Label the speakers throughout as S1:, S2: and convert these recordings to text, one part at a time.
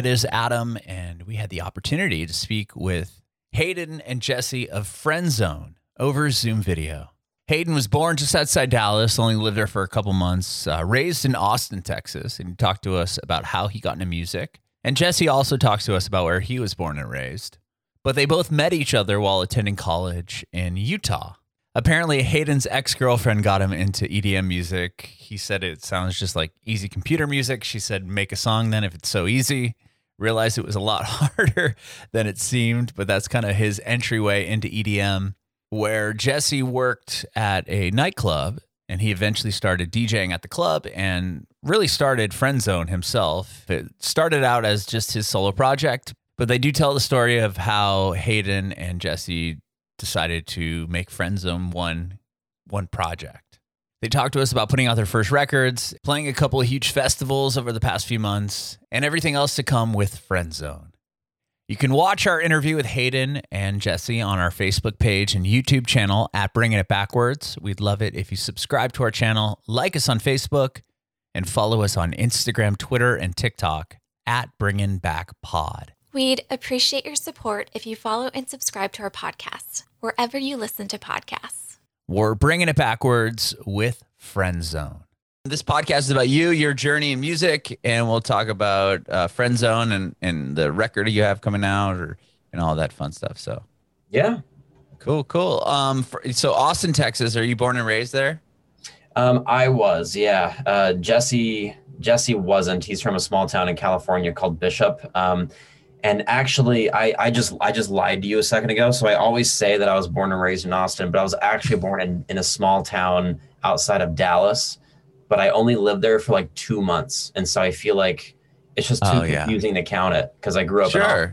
S1: It is Adam, and we had the opportunity to speak with Hayden and Jesse of Friendzone over Zoom video. Hayden was born just outside Dallas, only lived there for a couple months, uh, raised in Austin, Texas, and he talked to us about how he got into music. And Jesse also talks to us about where he was born and raised. But they both met each other while attending college in Utah. Apparently, Hayden's ex girlfriend got him into EDM music. He said it sounds just like easy computer music. She said, make a song then if it's so easy. Realized it was a lot harder than it seemed, but that's kind of his entryway into EDM, where Jesse worked at a nightclub and he eventually started DJing at the club and really started Friendzone himself. It started out as just his solo project, but they do tell the story of how Hayden and Jesse decided to make Friendzone one one project. They talked to us about putting out their first records, playing a couple of huge festivals over the past few months, and everything else to come with Friendzone. You can watch our interview with Hayden and Jesse on our Facebook page and YouTube channel at Bringing It Backwards. We'd love it if you subscribe to our channel, like us on Facebook, and follow us on Instagram, Twitter, and TikTok at Bringing Back Pod.
S2: We'd appreciate your support if you follow and subscribe to our podcast wherever you listen to podcasts.
S1: We're bringing it backwards with Friendzone. This podcast is about you, your journey in music, and we'll talk about uh, Friendzone and, and the record you have coming out or, and all that fun stuff. So,
S3: yeah.
S1: Cool, cool. Um, for, so Austin, Texas, are you born and raised there?
S3: Um, I was, yeah. Uh, Jesse, Jesse wasn't. He's from a small town in California called Bishop. Um, and actually, I, I just I just lied to you a second ago. So I always say that I was born and raised in Austin, but I was actually born in, in a small town outside of Dallas. But I only lived there for like two months, and so I feel like it's just too oh, yeah. confusing to count it because I grew up.
S1: Sure.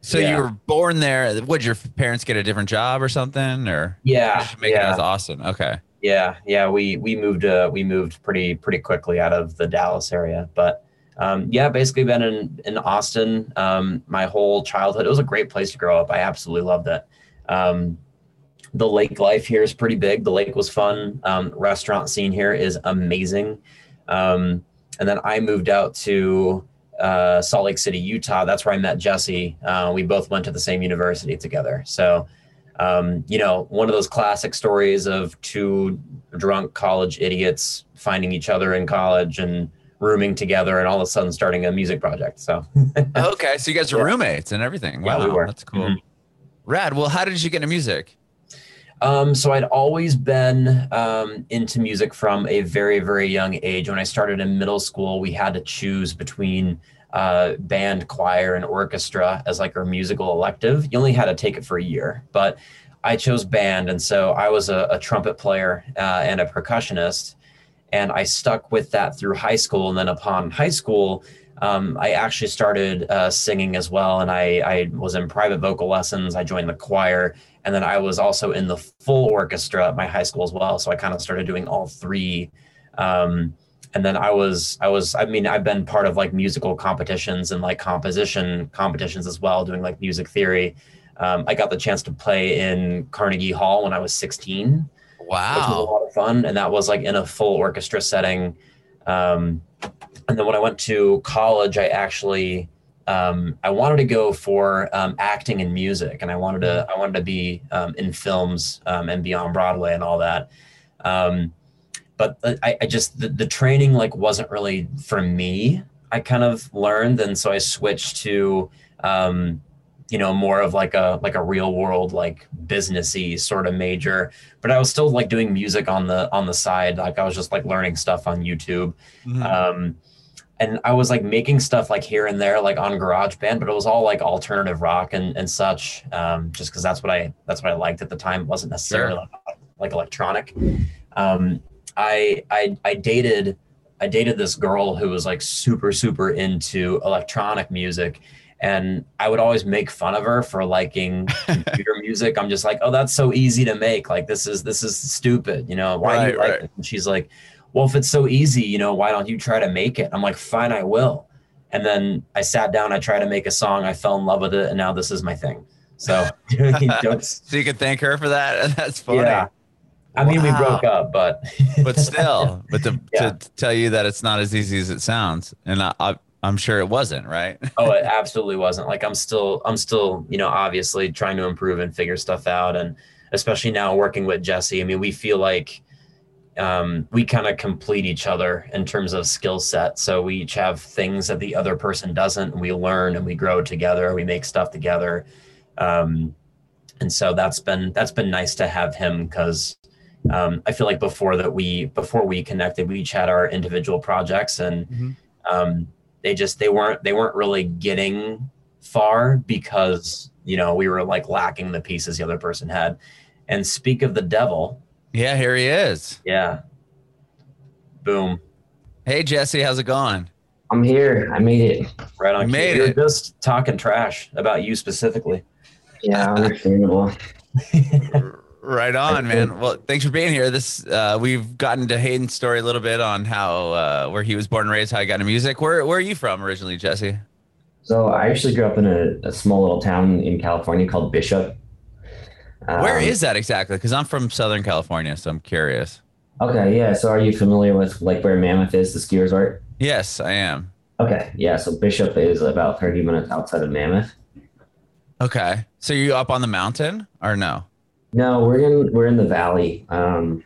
S1: So yeah. you were born there. Would your parents get a different job or something, or
S3: yeah,
S1: make
S3: yeah.
S1: it as Austin? Okay.
S3: Yeah, yeah. We we moved uh, we moved pretty pretty quickly out of the Dallas area, but um, yeah, basically been in, in Austin um, my whole childhood. It was a great place to grow up. I absolutely loved it. Um, the lake life here is pretty big. The lake was fun. Um, restaurant scene here is amazing. Um, and then I moved out to uh, Salt Lake City, Utah. That's where I met Jesse. Uh, we both went to the same university together. So, um, you know, one of those classic stories of two drunk college idiots finding each other in college and rooming together and all of a sudden starting a music project. So
S1: okay, so you guys are yeah. roommates and everything. Wow, yeah, we were. That's cool. Mm-hmm. Rad. Well, how did you get into music?
S3: Um, so I'd always been um, into music from a very, very young age. When I started in middle school, we had to choose between uh, band, choir, and orchestra as like our musical elective. You only had to take it for a year, but I chose band, and so I was a, a trumpet player uh, and a percussionist and I stuck with that through high school. And then upon high school, um, I actually started uh, singing as well, and I, I was in private vocal lessons. I joined the choir, and then I was also in the full orchestra at my high school as well. So I kind of started doing all three. Um, and then I was I was I mean I've been part of like musical competitions and like composition competitions as well, doing like music theory. Um, I got the chance to play in Carnegie Hall when I was 16.
S1: Wow. Which
S3: was a lot of fun. And that was like in a full orchestra setting. Um, and then when I went to college, I actually um, I wanted to go for um, acting and music, and I wanted to I wanted to be um, in films um, and be on Broadway and all that. Um, but I, I just the, the, training like wasn't really for me. I kind of learned, and so I switched to um, you know more of like a like a real world like businessy sort of major. But i was still like doing music on the on the side. Like i was just like learning stuff on youtube. Mm-hmm. um and i was like making stuff like here and there like on garageband but it was all like alternative rock and and such um just because that's what i that's what i liked at the time. It wasn't necessarily sure. like, like electronic. Um i i i dated i dated this girl who was like super super into electronic music and I would always make fun of her for liking computer music. I'm just like, oh, that's so easy to make. Like this is this is stupid. You know, why right, do you like right. it? And she's like, well, if it's so easy, you know, why don't you try to make it? I'm like, fine, I will. And then I sat down, I tried to make a song, I fell in love with it, and now this is my thing. So,
S1: so you can thank her for that. That's funny. Yeah.
S3: I mean, wow. we broke up, but
S1: but still, but to, yeah. to tell you that it's not as easy as it sounds, and I, I I'm sure it wasn't, right?
S3: oh, it absolutely wasn't. Like I'm still, I'm still, you know, obviously trying to improve and figure stuff out, and especially now working with Jesse. I mean, we feel like um, we kind of complete each other in terms of skill set. So we each have things that the other person doesn't. And we learn and we grow together. We make stuff together, um, and so that's been that's been nice to have him because um, I feel like before that we before we connected, we each had our individual projects and.
S1: Mm-hmm.
S3: They just they weren't they weren't really getting far because you know we were like lacking the pieces the other person had and speak of the devil
S1: Yeah, here he is.
S3: yeah boom
S1: Hey, Jesse, how's it going?
S4: I'm here. I made it.
S3: right on
S1: You made
S3: cue. We
S1: it.
S3: just talking trash about you specifically
S4: Yeah, understandable.
S1: Right on, man. Well, thanks for being here. This uh, we've gotten to Hayden's story a little bit on how uh, where he was born and raised, how he got into music. Where where are you from originally, Jesse?
S4: So I actually grew up in a, a small little town in California called Bishop.
S1: Where
S4: Um,
S1: is that exactly? Because I'm from Southern California, so I'm curious.
S4: Okay, yeah. So are you familiar with like where Mammoth is, the ski resort?
S1: Yes, I am.
S4: Okay, yeah. So Bishop is about 30 minutes outside of Mammoth.
S1: Okay, so you up on the mountain or no?
S4: No, we're in we're in the valley. Um,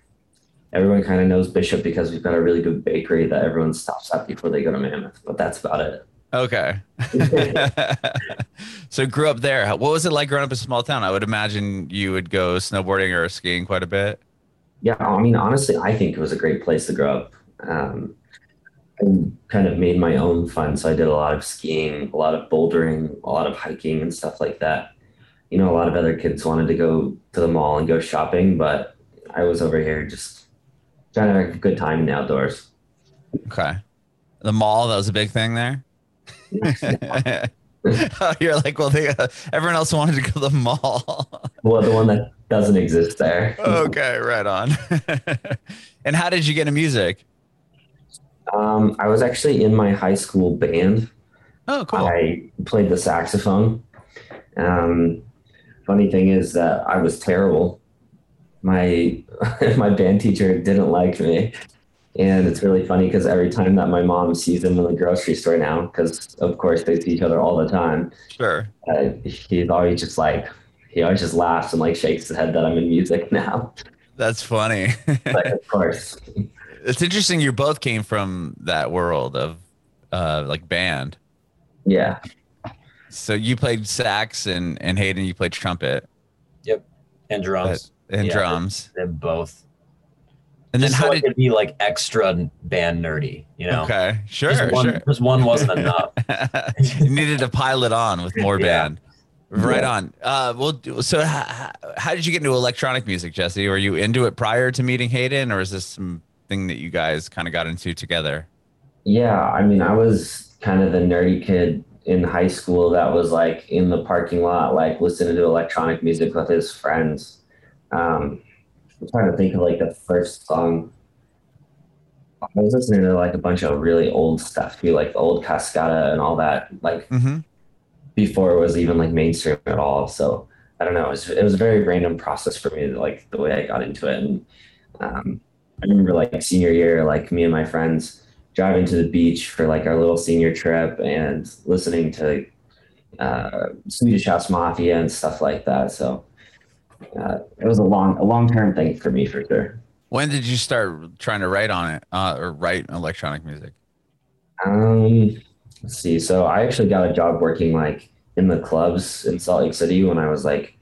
S4: everyone kind of knows Bishop because we've got a really good bakery that everyone stops at before they go to Mammoth. But that's about it.
S1: Okay. so grew up there. What was it like growing up in a small town? I would imagine you would go snowboarding or skiing quite a bit.
S4: Yeah, I mean, honestly, I think it was a great place to grow up. Um, I kind of made my own fun. So I did a lot of skiing, a lot of bouldering, a lot of hiking and stuff like that. You know, a lot of other kids wanted to go to the mall and go shopping, but I was over here just trying to have a good time in the outdoors.
S1: Okay. The mall, that was a big thing there. Oh, You're like, well, they, uh, everyone else wanted to go to the mall.
S4: well, the one that doesn't exist there.
S1: okay, right on. and how did you get into music?
S4: Um, I was actually in my high school band.
S1: Oh, cool.
S4: I played the saxophone. Um, funny thing is that I was terrible. My my band teacher didn't like me, and it's really funny because every time that my mom sees him in the grocery store now, because of course they see each other all the time,
S1: Sure.
S4: uh, he's always just like he always just laughs and like shakes his head that I'm in music now.
S1: That's funny.
S4: But of course,
S1: it's interesting. You both came from that world of uh, like band.
S4: yeah,
S1: So you played sax and, and Hayden, you played trumpet Yep,
S3: and drums
S1: and
S3: Yeah.
S1: drums.
S3: they're both
S1: And then how
S3: so
S1: did
S3: it be like extra band nerdy you know
S1: Okay, sure,
S3: just one,
S1: sure.
S3: just one wasn't enough
S1: you needed to pile it on with more
S3: Yeah.
S1: band. Right
S4: Yeah.
S1: on. Uh, well, so how, how did you get into electronic music, Jesse? Were you into it prior to meeting Hayden, or is this something that you guys kind of got into together?
S4: Yeah, I mean, I was kind of the nerdy kid in high school that was like in the parking lot, like listening to electronic music with his friends. Um, I'm trying to think of like the first song. I was listening to like a bunch of really old stuff too, like the old Cascada and all that, like
S1: Mm-hmm.
S4: before it was even like mainstream at all. So I don't know. It was, it was a very random process for me, like the way I got into it. And um, I remember like senior year, like me and my friends driving to the beach for like our little senior trip and listening to uh, Swedish House Mafia and stuff like that. So uh, it was a long, a long term thing for me for sure.
S1: When did you start trying to write on it uh, or write electronic music?
S4: Um, let's see. So I actually got a job working like in the clubs in Salt Lake City when I was like,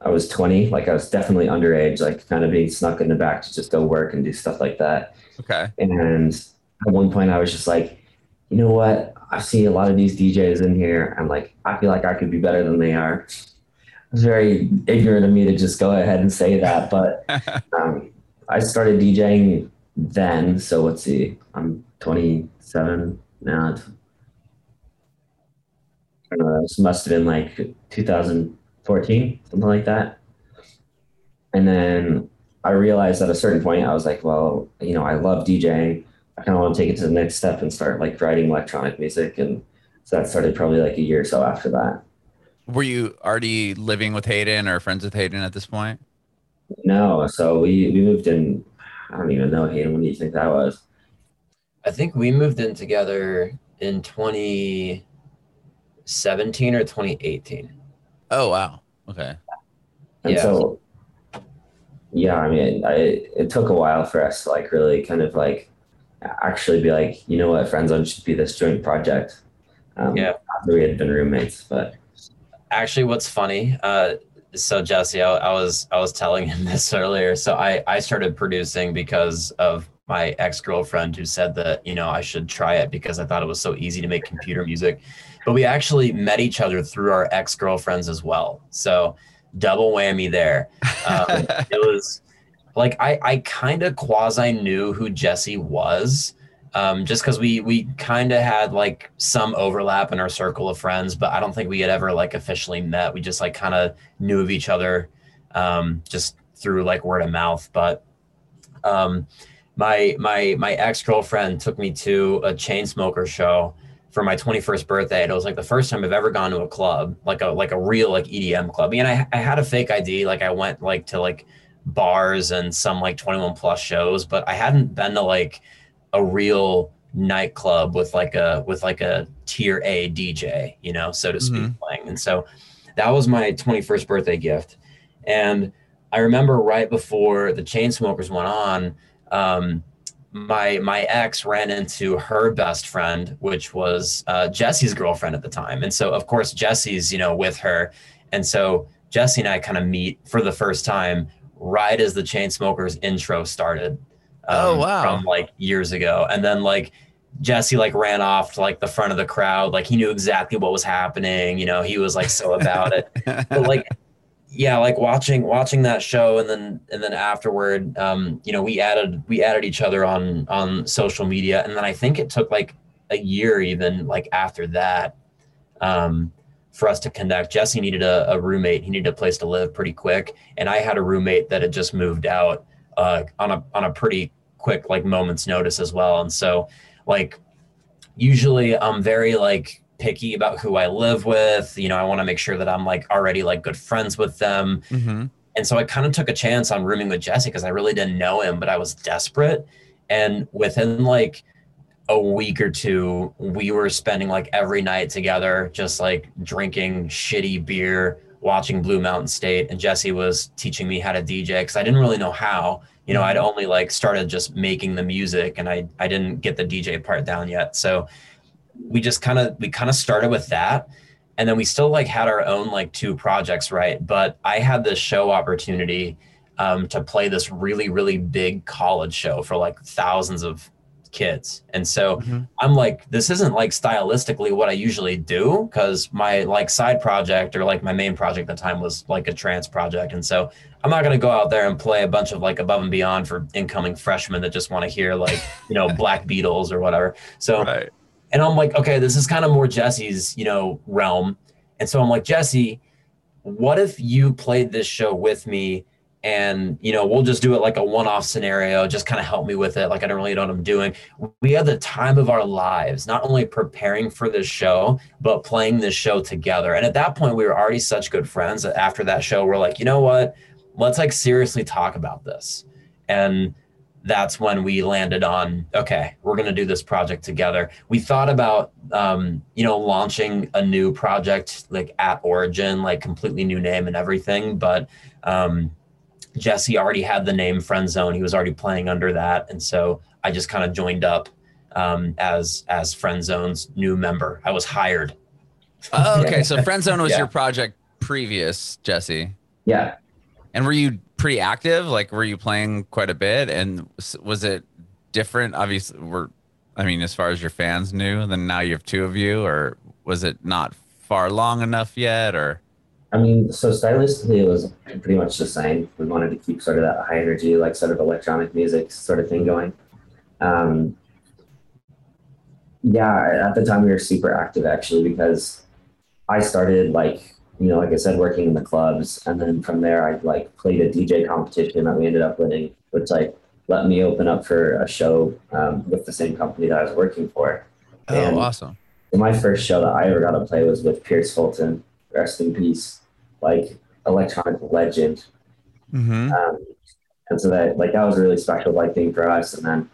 S4: I was 20. Like I was definitely underage, like kind of being snuck in the back to just go work and do stuff like that.
S1: Okay.
S4: And at one point I was just like, you know what? I see a lot of these DJs in here. I'm like, I feel like I could be better than they are. It was very ignorant of me to just go ahead and say that, but um, I started DJing then. So let's see, I'm 27 now. I don't know. This must have been like 2014, something like that. And then I realized at a certain point, I was like, well, you know, I love DJing. I kind of want to take it to the next step and start like writing electronic music. And so that started probably like a year or so after that.
S1: Were you already living with Hayden or friends with Hayden at this point?
S4: No, so we we moved in. I don't even know, Hayden. When do you think that was?
S3: I think we moved in together in 2017 or 2018.
S1: Oh wow. Okay.
S4: And
S3: Yeah.
S4: so, yeah, I mean, I, it took a while for us to like really kind of like actually be like, you know what, Friendzone should be this joint project. Um,
S3: Yeah.
S4: After we had been roommates, but
S3: Actually, what's funny? Uh, so Jesse, I, I was I was telling him this earlier. So I I started producing because of my ex girlfriend who said that you know I should try it because I thought it was so easy to make computer music. But we actually met each other through our ex girlfriends as well. So double whammy there. Um, it was like I I kind of quasi knew who Jesse was. Um, just because we we kind of had like some overlap in our circle of friends, but I don't think we had ever like officially met. We just like kind of knew of each other, um, just through like word of mouth. But um, my my my ex girlfriend took me to a chain smoker show for my 21st birthday. And it was like the first time I've ever gone to a club, like a like a real like EDM club. And I I had a fake ID, like I went like to like bars and some like 21 plus shows, but I hadn't been to like a real nightclub with like a with like a tier A DJ, you know, so to speak, playing. And so that was my 21st birthday gift. And I remember right before the Chainsmokers went on, um, my my ex ran into her best friend, which was uh, Jesse's girlfriend at the time, and so of course Jesse's you know with her, and so Jesse and I kind of meet for the first time right as the Chainsmokers intro started.
S1: Oh, wow.
S3: From like years ago, and then like Jesse like ran off to like the front of the crowd, like he knew exactly what was happening. You know, he was like so about it but like yeah like watching watching that show and then and then afterward um you know we added we added each other on on social media and then i think it took like a year even like after that um for us to connect jesse needed a, a roommate he needed a place to live pretty quick and i had a roommate that had just moved out uh on a on a pretty quick like moments notice as well and so like usually i'm very like picky about who I live with. You know, I want to make sure that I'm like already like good friends with them.
S1: hmm
S3: And so I kind of took a chance on rooming with Jesse because I really didn't know him, but I was desperate. And within like a week or two, we were spending like every night together, just like drinking shitty beer, watching Blue Mountain State. And Jesse was teaching me how to DJ because I didn't really know how. You know, I'd only like started just making the music and I I didn't get the DJ part down yet. So we just kind of we kind of started with that and then we still like had our own like two projects right but i had this show opportunity um, to play this really really big college show for like thousands of kids and so
S1: Mhm.
S3: i'm like this isn't like stylistically what i usually do because my like side project or like my main project at the time was like a trance project and so i'm not going to go out there and play a bunch of like above and beyond for incoming freshmen that just want to hear like you know black beatles or whatever so
S1: Right.
S3: and I'm like, okay, this is kind of more Jesse's, you know, realm. And so I'm like, Jesse, what if you played this show with me and, you know, we'll just do it like a one-off scenario, just kind of help me with it. Like I don't really know what I'm doing. We had the time of our lives, not only preparing for this show, but playing this show together. And at that point, we were already such good friends that after that show, we're like, you know what? Let's like seriously talk about this. And that's when we landed on okay we're going to do this project together we thought about um, you know launching a new project like at origin like completely new name and everything but um, jesse already had the name friend zone he was already playing under that and so i just kind of joined up um, as as friend zone's new member i was hired
S1: Oh, okay. So Friendzone was
S3: Yeah.
S1: your project previous, Jesse.
S4: yeah,
S1: And were you pretty active? Like, were you playing quite a bit? And was it different? Obviously, were I mean, as far as your fans knew, then now you have two of you, or was it not far long enough yet? Or
S4: I mean, so stylistically, it was pretty much the same. We wanted to keep sort of that high energy, like sort of electronic music sort of thing going. Um, yeah, at the time we were super active actually because I started like you know, like I said, working in the clubs, and then from there I like played a DJ competition that we ended up winning, which like let me open up for a show um, with the same company that I was working for.
S1: oh,
S4: And-
S1: awesome.
S4: my first show that I ever got to play was with Pierce Fulton, rest in peace, like electronic legend.
S1: Mm-hmm.
S4: Um, and so that like that was a really special like thing for us. And then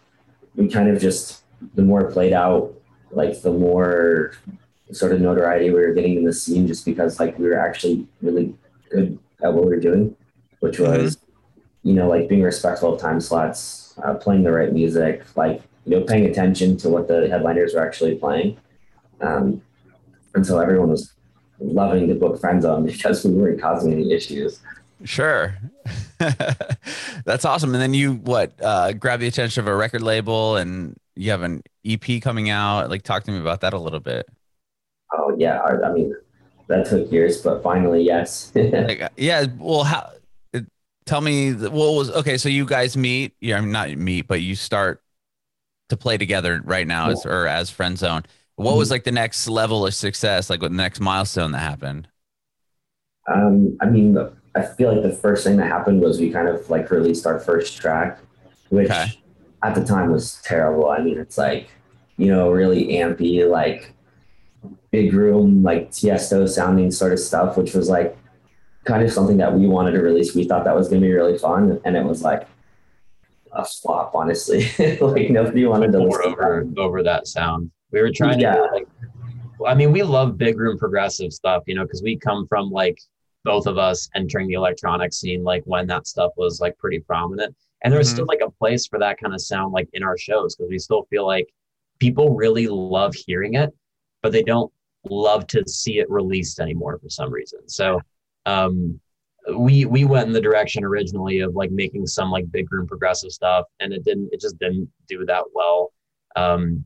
S4: we kind of just the more it played out, like the more sort of notoriety we were getting in the scene just because like we were actually really good at what we were doing, which was, mm-hmm. you know, like being respectful of time slots, uh, playing the right music, like, you know, paying attention to what the headliners were actually playing. Um, and so everyone was loving the book friends on because we weren't causing any issues.
S1: Sure. That's awesome. And then you what uh grab the attention of a record label and you have an EP coming out. Like talk to me about that a little bit.
S4: Oh yeah. I, I mean that took years, but finally, yes.
S1: like, uh, yeah. Well, how tell me what was okay, so you guys meet, yeah, I mean not meet, but you start to play together right now as or as friend zone. What mm-hmm. was like the next level of success, like what the next milestone that happened?
S4: Um, I mean, I feel like the first thing that happened was we kind of like released our first track, which okay. at the time was terrible. I mean, it's like, you know, really ampy, like big room, like Tiesto sounding sort of stuff, which was like kind of something that we wanted to release. We thought that was going to be really fun. And it was like a flop, honestly. like nobody wanted to
S3: listen over, over that sound. We were trying yeah. to, like, I mean, we love big room progressive stuff, you know, because we come from like both of us entering the electronic scene, like when that stuff was like pretty prominent. And there's mm-hmm. still like a place for that kind of sound, like in our shows, because we still feel like people really love hearing it, but they don't love to see it released anymore for some reason. So, um, we we went in the direction originally of like making some like big room progressive stuff, and it didn't. It just didn't do that well. Um,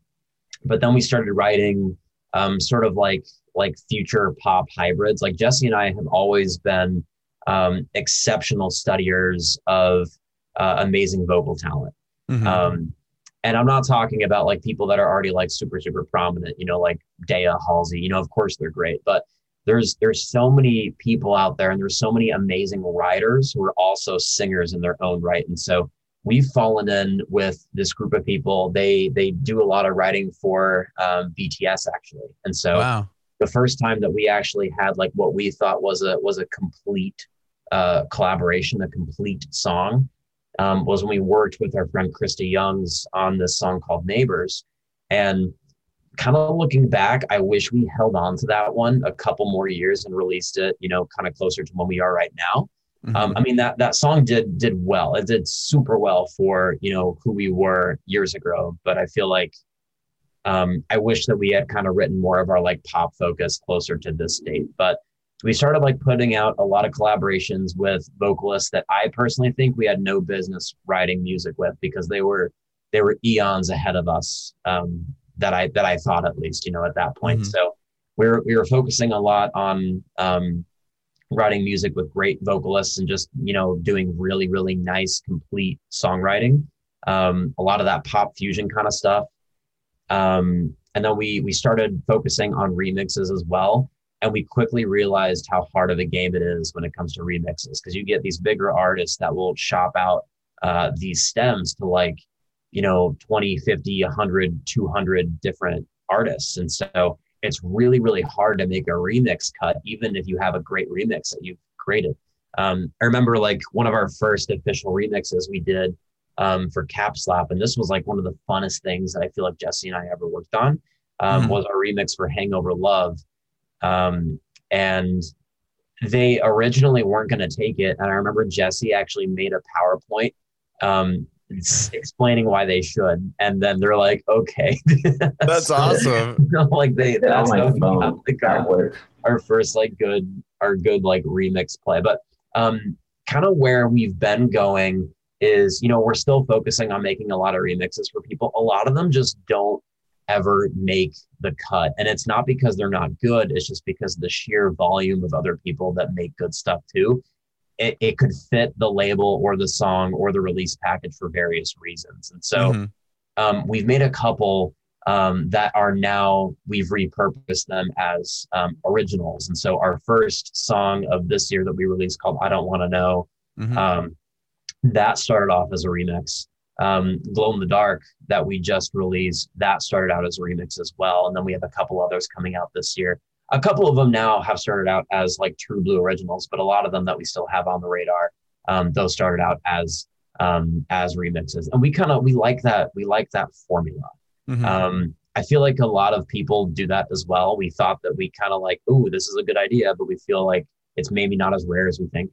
S3: but then we started writing um, sort of like like future pop hybrids. Like Jesse and I have always been um, exceptional studiers of uh, amazing vocal talent. Mm-hmm. Um, and I'm not talking about like people that are already like super super prominent, you know, like Daya Halsey. You know, of course they're great, but there's there's so many people out there, and there's so many amazing writers who are also singers in their own right. And so we've fallen in with this group of people. They they do a lot of writing for um, BTS actually, and so wow. the first time that we actually had like what we thought was a was a complete uh, collaboration, a complete song, um, was when we worked with our friend Krysta Youngs on this song called Neighbors, and kind of looking back, I wish we held on to that one a couple more years and released it, you know, kind of closer to when we are right now Mm-hmm. Um, I mean that that song did did well. It did super well for you know who we were years ago. But I feel like um, I wish that we had kind of written more of our like pop focus closer to this date. But we started like putting out a lot of collaborations with vocalists that I personally think we had no business writing music with because they were they were eons ahead of us. Um, that I that I thought at least you know at that point. Mm-hmm. So we were we were focusing a lot on um, writing music with great vocalists and just you know doing really really nice complete songwriting. Um, a lot of that pop fusion kind of stuff. Um, and then we we started focusing on remixes as well. And we quickly realized how hard of a game it is when it comes to remixes because you get these bigger artists that will shop out uh, these stems to like you know 20 50 100 200 different artists. And so it's really really hard to make a remix cut even if you have a great remix that you've created um, i remember like one of our first official remixes we did um, for Capslap and this was like one of the funnest things that i feel like jesse and i ever worked on um, mm-hmm. was our remix for hangover love um, and they originally weren't going to take it and i remember jesse actually made a powerpoint um, explaining why they should, and then they're like, "Okay,
S1: that's awesome."
S3: like they that's how like our, our first like good our good like remix play, but um, kind of where we've been going is you know we're still focusing on making a lot of remixes for people. A lot of them just don't ever make the cut, and it's not because they're not good. It's just because the sheer volume of other people that make good stuff too it, it could fit the label or the song or the release package for various reasons. And so mm-hmm. um, we've made a couple um, that are now we've repurposed them as um, originals. And so our first song of this year that we released called "I Don't Want to Know," mm-hmm. um, that started off as a remix. Um, "Glow in the Dark" that we just released that started out as a remix as well. And then we have a couple others coming out this year a couple of them now have started out as like true blue originals, but a lot of them that we still have on the radar, um, those started out as um, as remixes, and we kind of we like that we like that formula. Mm-hmm. Um, I feel like a lot of people do that as well. We thought that we kind of like, ooh, this is a good idea, but we feel like it's maybe not as rare as we think.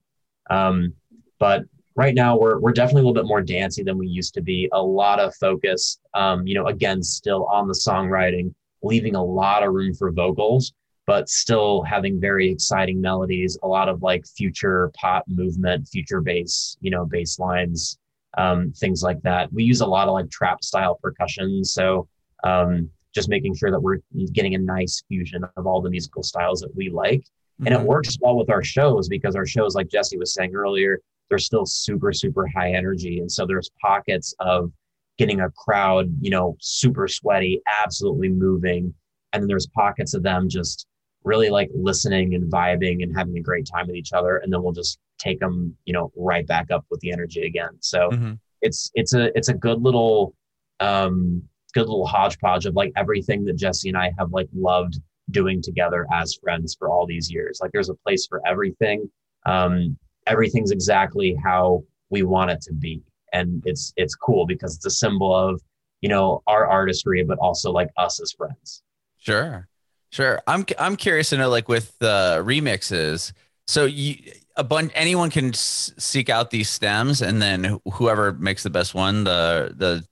S3: Um, but right now we're we're definitely a little bit more dancey than we used to be. A lot of focus, um, you know, again, still on the songwriting, leaving a lot of room for vocals, but still having very exciting melodies. A lot of like future pop movement, future bass, you know, bass lines, um, things like that. We use a lot of like trap style percussion, so um, just making sure that we're getting a nice fusion of all the musical styles that we like. Mm-hmm. And it mm-hmm. works well with our shows because our shows, like Jesse was saying earlier, they're still super, super high energy. And so there's pockets of getting a crowd, you know, super sweaty, absolutely moving. And then there's pockets of them just really like listening and vibing and having a great time with each other. And then we'll just take them, you know, right back up with the energy again. So mm-hmm. it's, it's a, it's a good little, um, good little hodgepodge of like everything that Jesse and I have like loved doing together as friends for all these years. Like there's a place for everything. Um, everything's exactly how we want it to be and it's it's cool because it's a symbol of you know our artistry but also like us as friends
S1: sure sure i'm i'm curious to know like with the remixes so you a bunch anyone can s- seek out these stems and then whoever makes the best one the the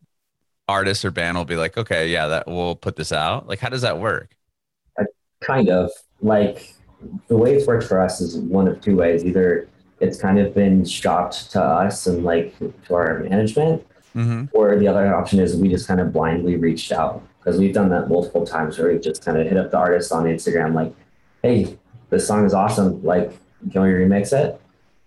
S1: artist or band will be like okay yeah that we'll put this out like how does that work
S4: kind of like the way it's worked for us is one of two ways either it's kind of been shopped to us and like to our management. Mm-hmm. Or the other option is we just kind of blindly reached out because we've done that multiple times where we just kind of hit up the artist on Instagram, like, hey, this song is awesome. Like, can we remix it?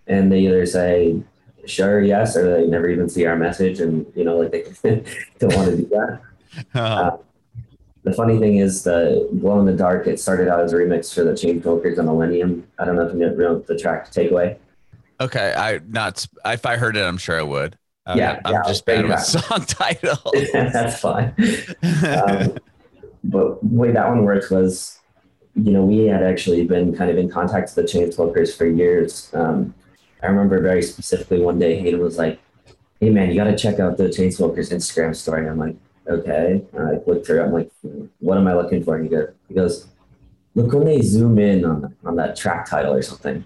S4: And they either say, sure, yes, or they never even see our message and, you know, like they don't want to do that. Uh-huh. Uh, the funny thing is the glow in the dark, it started out as a remix for the Chainsmokers and Illenium. I don't know if you know the track Takeaway.
S1: Okay, I not if I heard it, I'm sure I would. Yeah, I'm yeah, just bad with song titles.
S4: That's fine. um, but the way that one worked was, you know, we had actually been kind of in contact with the Chainsmokers for years. Um, I remember very specifically one day Hayden was like, "Hey man, you got to check out the Chainsmokers Instagram story." And I'm like, "Okay." And I looked through. I'm like, "What am I looking for?" And he goes, "He goes, look when they zoom in on on that track title or something."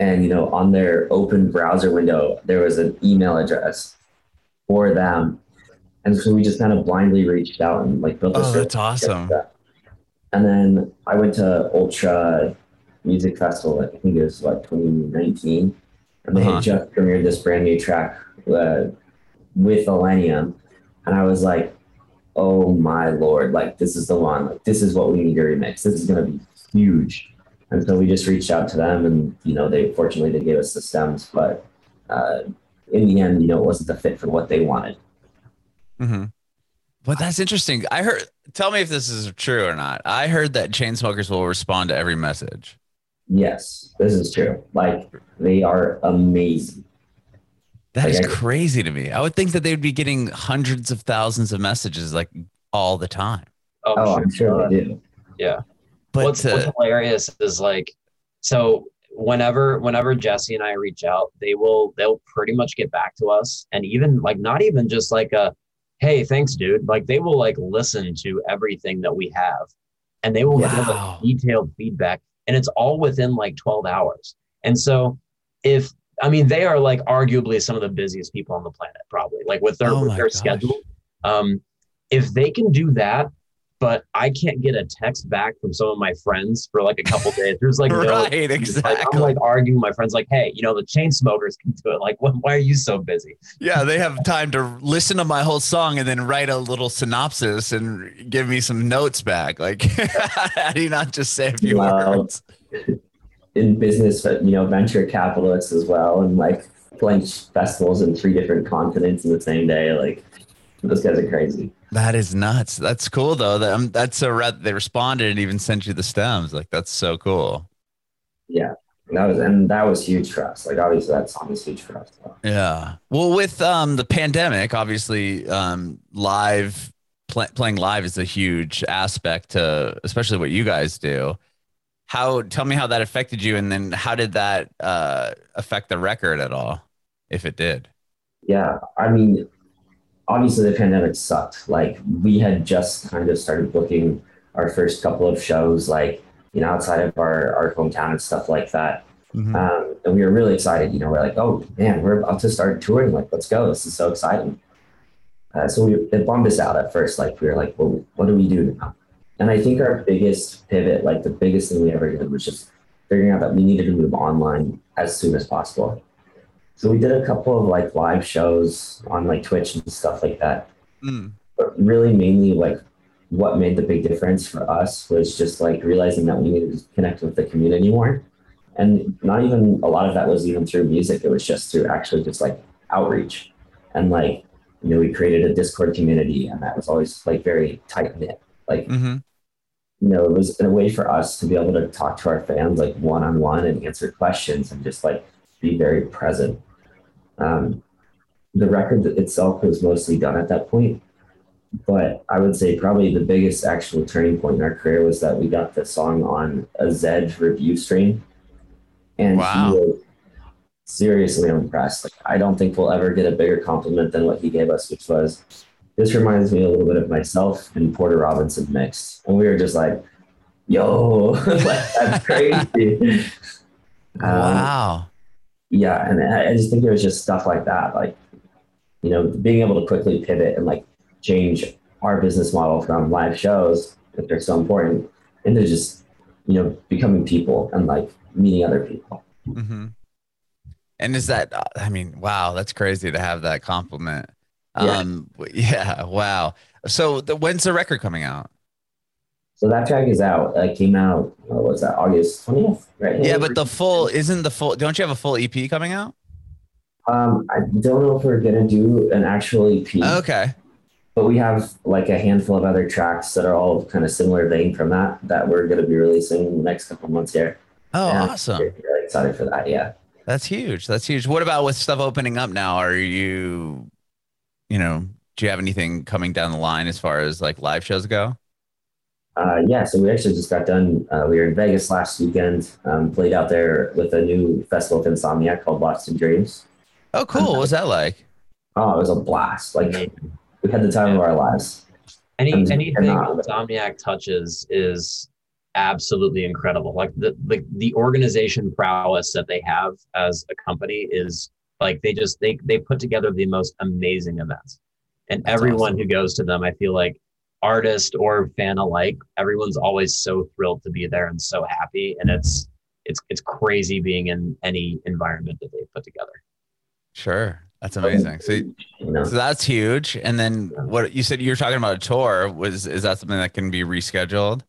S4: And you know on their open browser window there was an email address for them. And so we just kind of blindly reached out and like built this.
S1: oh that's awesome.
S4: And then i went to ultra music festival i think it was like 2019 and they uh-huh. had just premiered this brand new track uh, with Illenium and i was like oh my lord like this is the one. Like this is what we need to remix. This is going to be huge and so we just reached out to them and you know they fortunately they gave us the stems but uh, in the end you know it wasn't the fit for what they wanted.
S1: Mm-hmm. but that's interesting. I heard tell me if this is true or not. I heard that Chainsmokers will respond to every message.
S4: Yes this is true. Like they are amazing.
S1: That like, is crazy to me. I would think that they would be getting hundreds of thousands of messages like all the time.
S4: Oh, oh i'm sure they do.
S3: Yeah but what's, uh, what's hilarious is like, so whenever whenever Jesse and I reach out, they will they'll pretty much get back to us, and even like not even just like a, hey, thanks, dude. Like they will like listen to everything that we have, and they will wow. give us detailed feedback, and it's all within like twelve hours. And so, if I mean, they are like arguably some of the busiest people on the planet, probably like with their oh with their gosh. schedule. Um, if they can do that but I can't get a text back from some of my friends for like a couple days. There's like
S1: right, no, exactly.
S3: Like, I'm like arguing with my friends, like, hey, you know, the Chainsmokers can do it. Like, why are you so busy?
S1: Yeah, they have time to listen to my whole song and then write a little synopsis and give me some notes back. Like, how do you not just say a few well, words?
S4: In business, you know, venture capitalists as well, and like playing festivals in three different continents in the same day. Like, those guys are crazy.
S1: That is nuts. That's cool though. That um, that's so rad. They responded and even sent you the stems. Like that's so cool.
S4: Yeah, that was and that was huge for us. Like obviously that song is huge for us.
S1: So. Yeah. Well, with um the pandemic, obviously um live pl- playing live is a huge aspect to especially what you guys do. How tell me how that affected you, and then how did that uh affect the record at all, if it did?
S4: Yeah, I mean obviously the pandemic sucked. Like we had just kind of started booking our first couple of shows, like you know, outside of our our hometown and stuff like that.
S1: Mhm.
S4: Um, and we were really excited. You know, we're like, oh man, we're about to start touring. Like, let's go. This is so exciting. Uh, so we, it bummed us out at first. Like, we were like, well, what do we do now? And I think our biggest pivot, like the biggest thing we ever did, was just figuring out that we needed to move online as soon as possible. So we did a couple of like live shows on like Twitch and stuff like that.
S1: Mm.
S4: But really, mainly like what made the big difference for us was just like realizing that we needed to connect with the community more. And not even a lot of that was even through music. It was just through actually just like outreach. And like, you know, we created a Discord community and that was always like very tight knit. Like,
S1: Mhm.
S4: you know, it was a way for us to be able to talk to our fans like one on one and answer questions and just like be very present. Um, the record itself was mostly done at that point, but I would say probably the biggest actual turning point in our career was that we got the song on a Zedd review stream, and
S1: Wow.
S4: he was seriously impressed. Like I don't think we'll ever get a bigger compliment than what he gave us, which was this reminds me a little bit of myself and Porter Robinson mixed. And we were just like, yo, that's crazy. Um,
S1: wow.
S4: Yeah. And I, just think it was just stuff like that. Like, you know, being able to quickly pivot and like change our business model from live shows, if they're so important, into just, you know, becoming people and like meeting other people.
S1: Mm-hmm. And is that? I mean, wow, that's crazy to have that compliment.
S4: Yeah.
S1: Um, yeah, wow. So, the, when's the record coming out?
S4: So that track is out. It came out, what was that, August 20th? Right?
S1: Yeah, but the full isn't the full. Don't you have a full EP coming out?
S4: Um, I don't know if we're gonna do an actual EP,
S1: Okay.
S4: but we have like a handful of other tracks that are all kind of similar vein from that that we're gonna be releasing in the next couple months here.
S1: Oh,
S4: Yeah.
S1: awesome.
S4: Really excited for that. Yeah.
S1: That's huge. That's huge. What about with stuff opening up now? Are you, you know, do you have anything coming down the line as far as like live shows go?
S4: Uh, yeah, so we actually just got done. Uh, we were in Vegas last weekend. Um, played out there with a new festival of Insomniac called Lost in Dreams.
S1: Oh, cool. What was that like?
S4: Oh, it was a blast! Like we had the time of our lives.
S3: Any
S4: I'm-
S3: anything
S4: I'm
S3: Insomniac touches is absolutely incredible. Like the, the the organization prowess that they have as a company is like they just they they put together the most amazing events. And
S1: That's
S3: everyone
S1: awesome.
S3: who goes to them, I feel like artist or fan alike, everyone's always so thrilled to be there and so happy. And it's it's it's crazy being in any environment that they put together.
S1: Sure. That's amazing. So, so that's huge. And then what you said you were talking about a tour was is that something that can be rescheduled?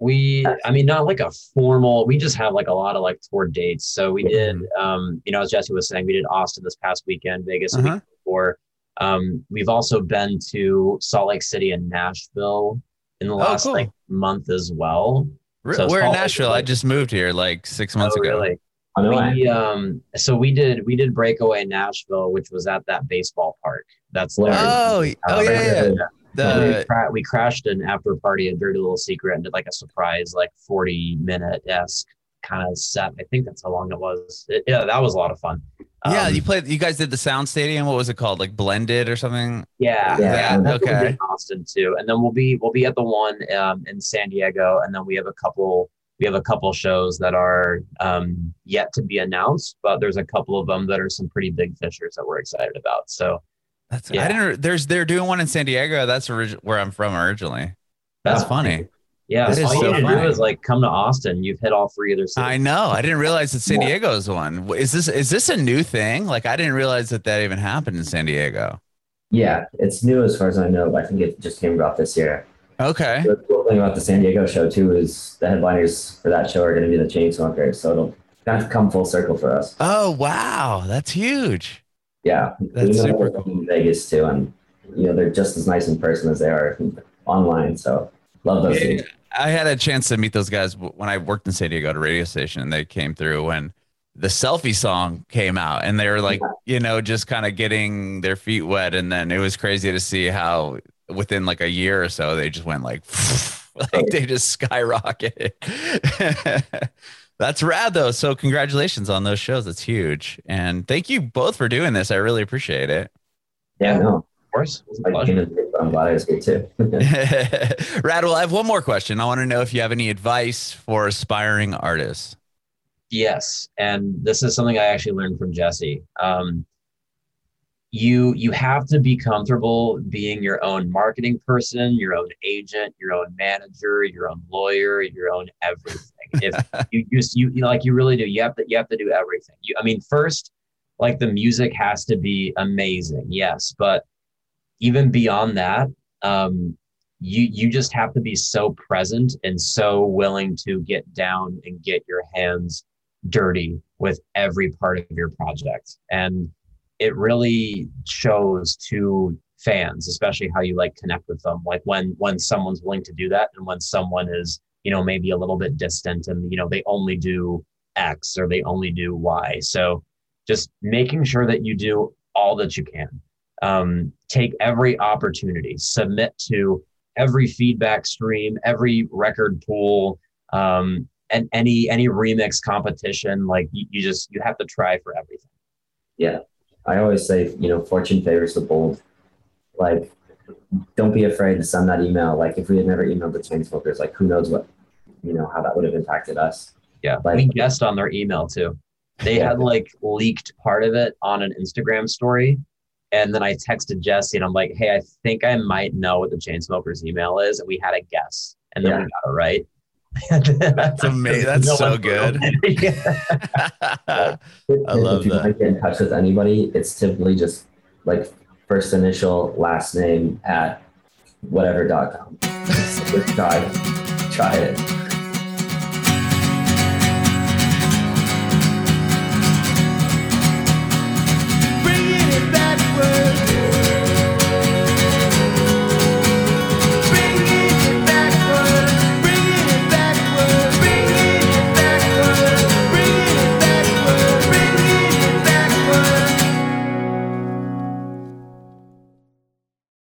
S3: We, I mean, not like a formal. We just have like a lot of like tour dates. So we did, um, you know, as Jesse was saying, we did Austin this past weekend, Vegas
S1: Uh-huh.
S3: week before. Um, we've also been to Salt Lake City and Nashville in the last
S1: Oh, cool.
S3: like month as well.
S1: Re-
S3: So
S1: We're in
S3: Salt Lake
S1: Nashville. I just moved here like six months
S3: Oh,
S1: ago.
S3: really?
S4: I know
S3: We um, so we did we did Breakaway Nashville, which was at that baseball park. That's
S4: Where?
S3: there.
S1: Oh, oh yeah, yeah.
S3: And we, cra- we crashed an after party at Dirty Little Secret and did like a surprise, like 40 minute esque kind of set. I think that's how long it was. It- yeah, that was a lot of fun.
S1: Yeah,
S3: Um,
S1: you played. You guys did the Sound Stadium. What was it called? Like Blended or something?
S3: yeah,
S4: Yeah,
S3: yeah. That's
S1: okay.
S3: in Austin too. And then we'll be we'll be at the one um, in San Diego, and then we have a couple we have a couple shows that are um, yet to be announced, but there's a couple of them that are some pretty big fishers that we're excited about. So
S1: That's
S3: Yeah.
S1: I didn't. There's they're doing one in San Diego. That's orig- where I'm from originally. That's
S3: Yeah.
S1: funny.
S3: Yeah,
S1: is
S3: all you
S1: so
S3: need to do is like come to Austin. You've hit all three of their cities.
S1: I know. I didn't realize that San. Diego's one. Is this is this a new thing? Like I didn't realize that that even happened in San Diego.
S4: yeah, it's new as far as I know. But I think it just came about this year.
S1: Okay.
S4: The cool thing about the San Diego show too is the headliners for that show are going to be the Chainsmokers, so it'll kind of come full circle for us.
S1: Oh wow, that's huge.
S4: Yeah,
S1: That's
S4: know
S1: super
S4: in Vegas too, and you know they're just as nice in person as they are online. So love those.
S1: Yeah. I had a chance to meet those guys when I worked in San Diego at a radio station, and they came through when the selfie song came out, and they were like, you know, just kind of getting their feet wet, and then it was crazy to see how within like a year or so they just went like, like they just skyrocketed. That's rad though. So congratulations on those shows. That's huge, and thank you both for doing this. I really appreciate it.
S4: Yeah, no,
S3: course.
S4: I but I'm was here too.
S1: Radwell, I have one more question. I want to know if you have any advice for aspiring artists.
S3: Yes, and this is something I actually learned from Jesse. Um, you you have to be comfortable being your own marketing person, your own agent, your own manager, your own lawyer, your own everything. if you just you, you know, like you really do, you have to you have to do everything. You, I mean, first, like the music has to be amazing, yes, but even beyond that, um, you you just have to be so present and so willing to get down and get your hands dirty with every part of your project. And it really shows to fans especially how you like connect with them. Like when when someone's willing to do that and when someone is you know maybe a little bit distant and you know they only do x or they only do y. So just making sure that you do all that you can. Um, take every opportunity submit to every feedback stream every record pool um, and any any remix competition like you, you just you have to try for everything.
S4: Yeah. I always say you know fortune favors the bold. Like don't be afraid to send that email. Like if we had never emailed the chainsmokers like who knows what you know how that would have impacted us.
S3: Yeah. Like, we guessed on their email too. They yeah. had like leaked part of it on an instagram story and then i texted jesse and i'm like hey i think i might know what the chainsmokers email is and we had a guess and then yeah. we got it right
S1: that's amazing. That's no so good. I love
S4: if you
S1: that.
S4: get in touch with anybody, it's typically just like first initial, last name at whatever.com. just try, it. try it.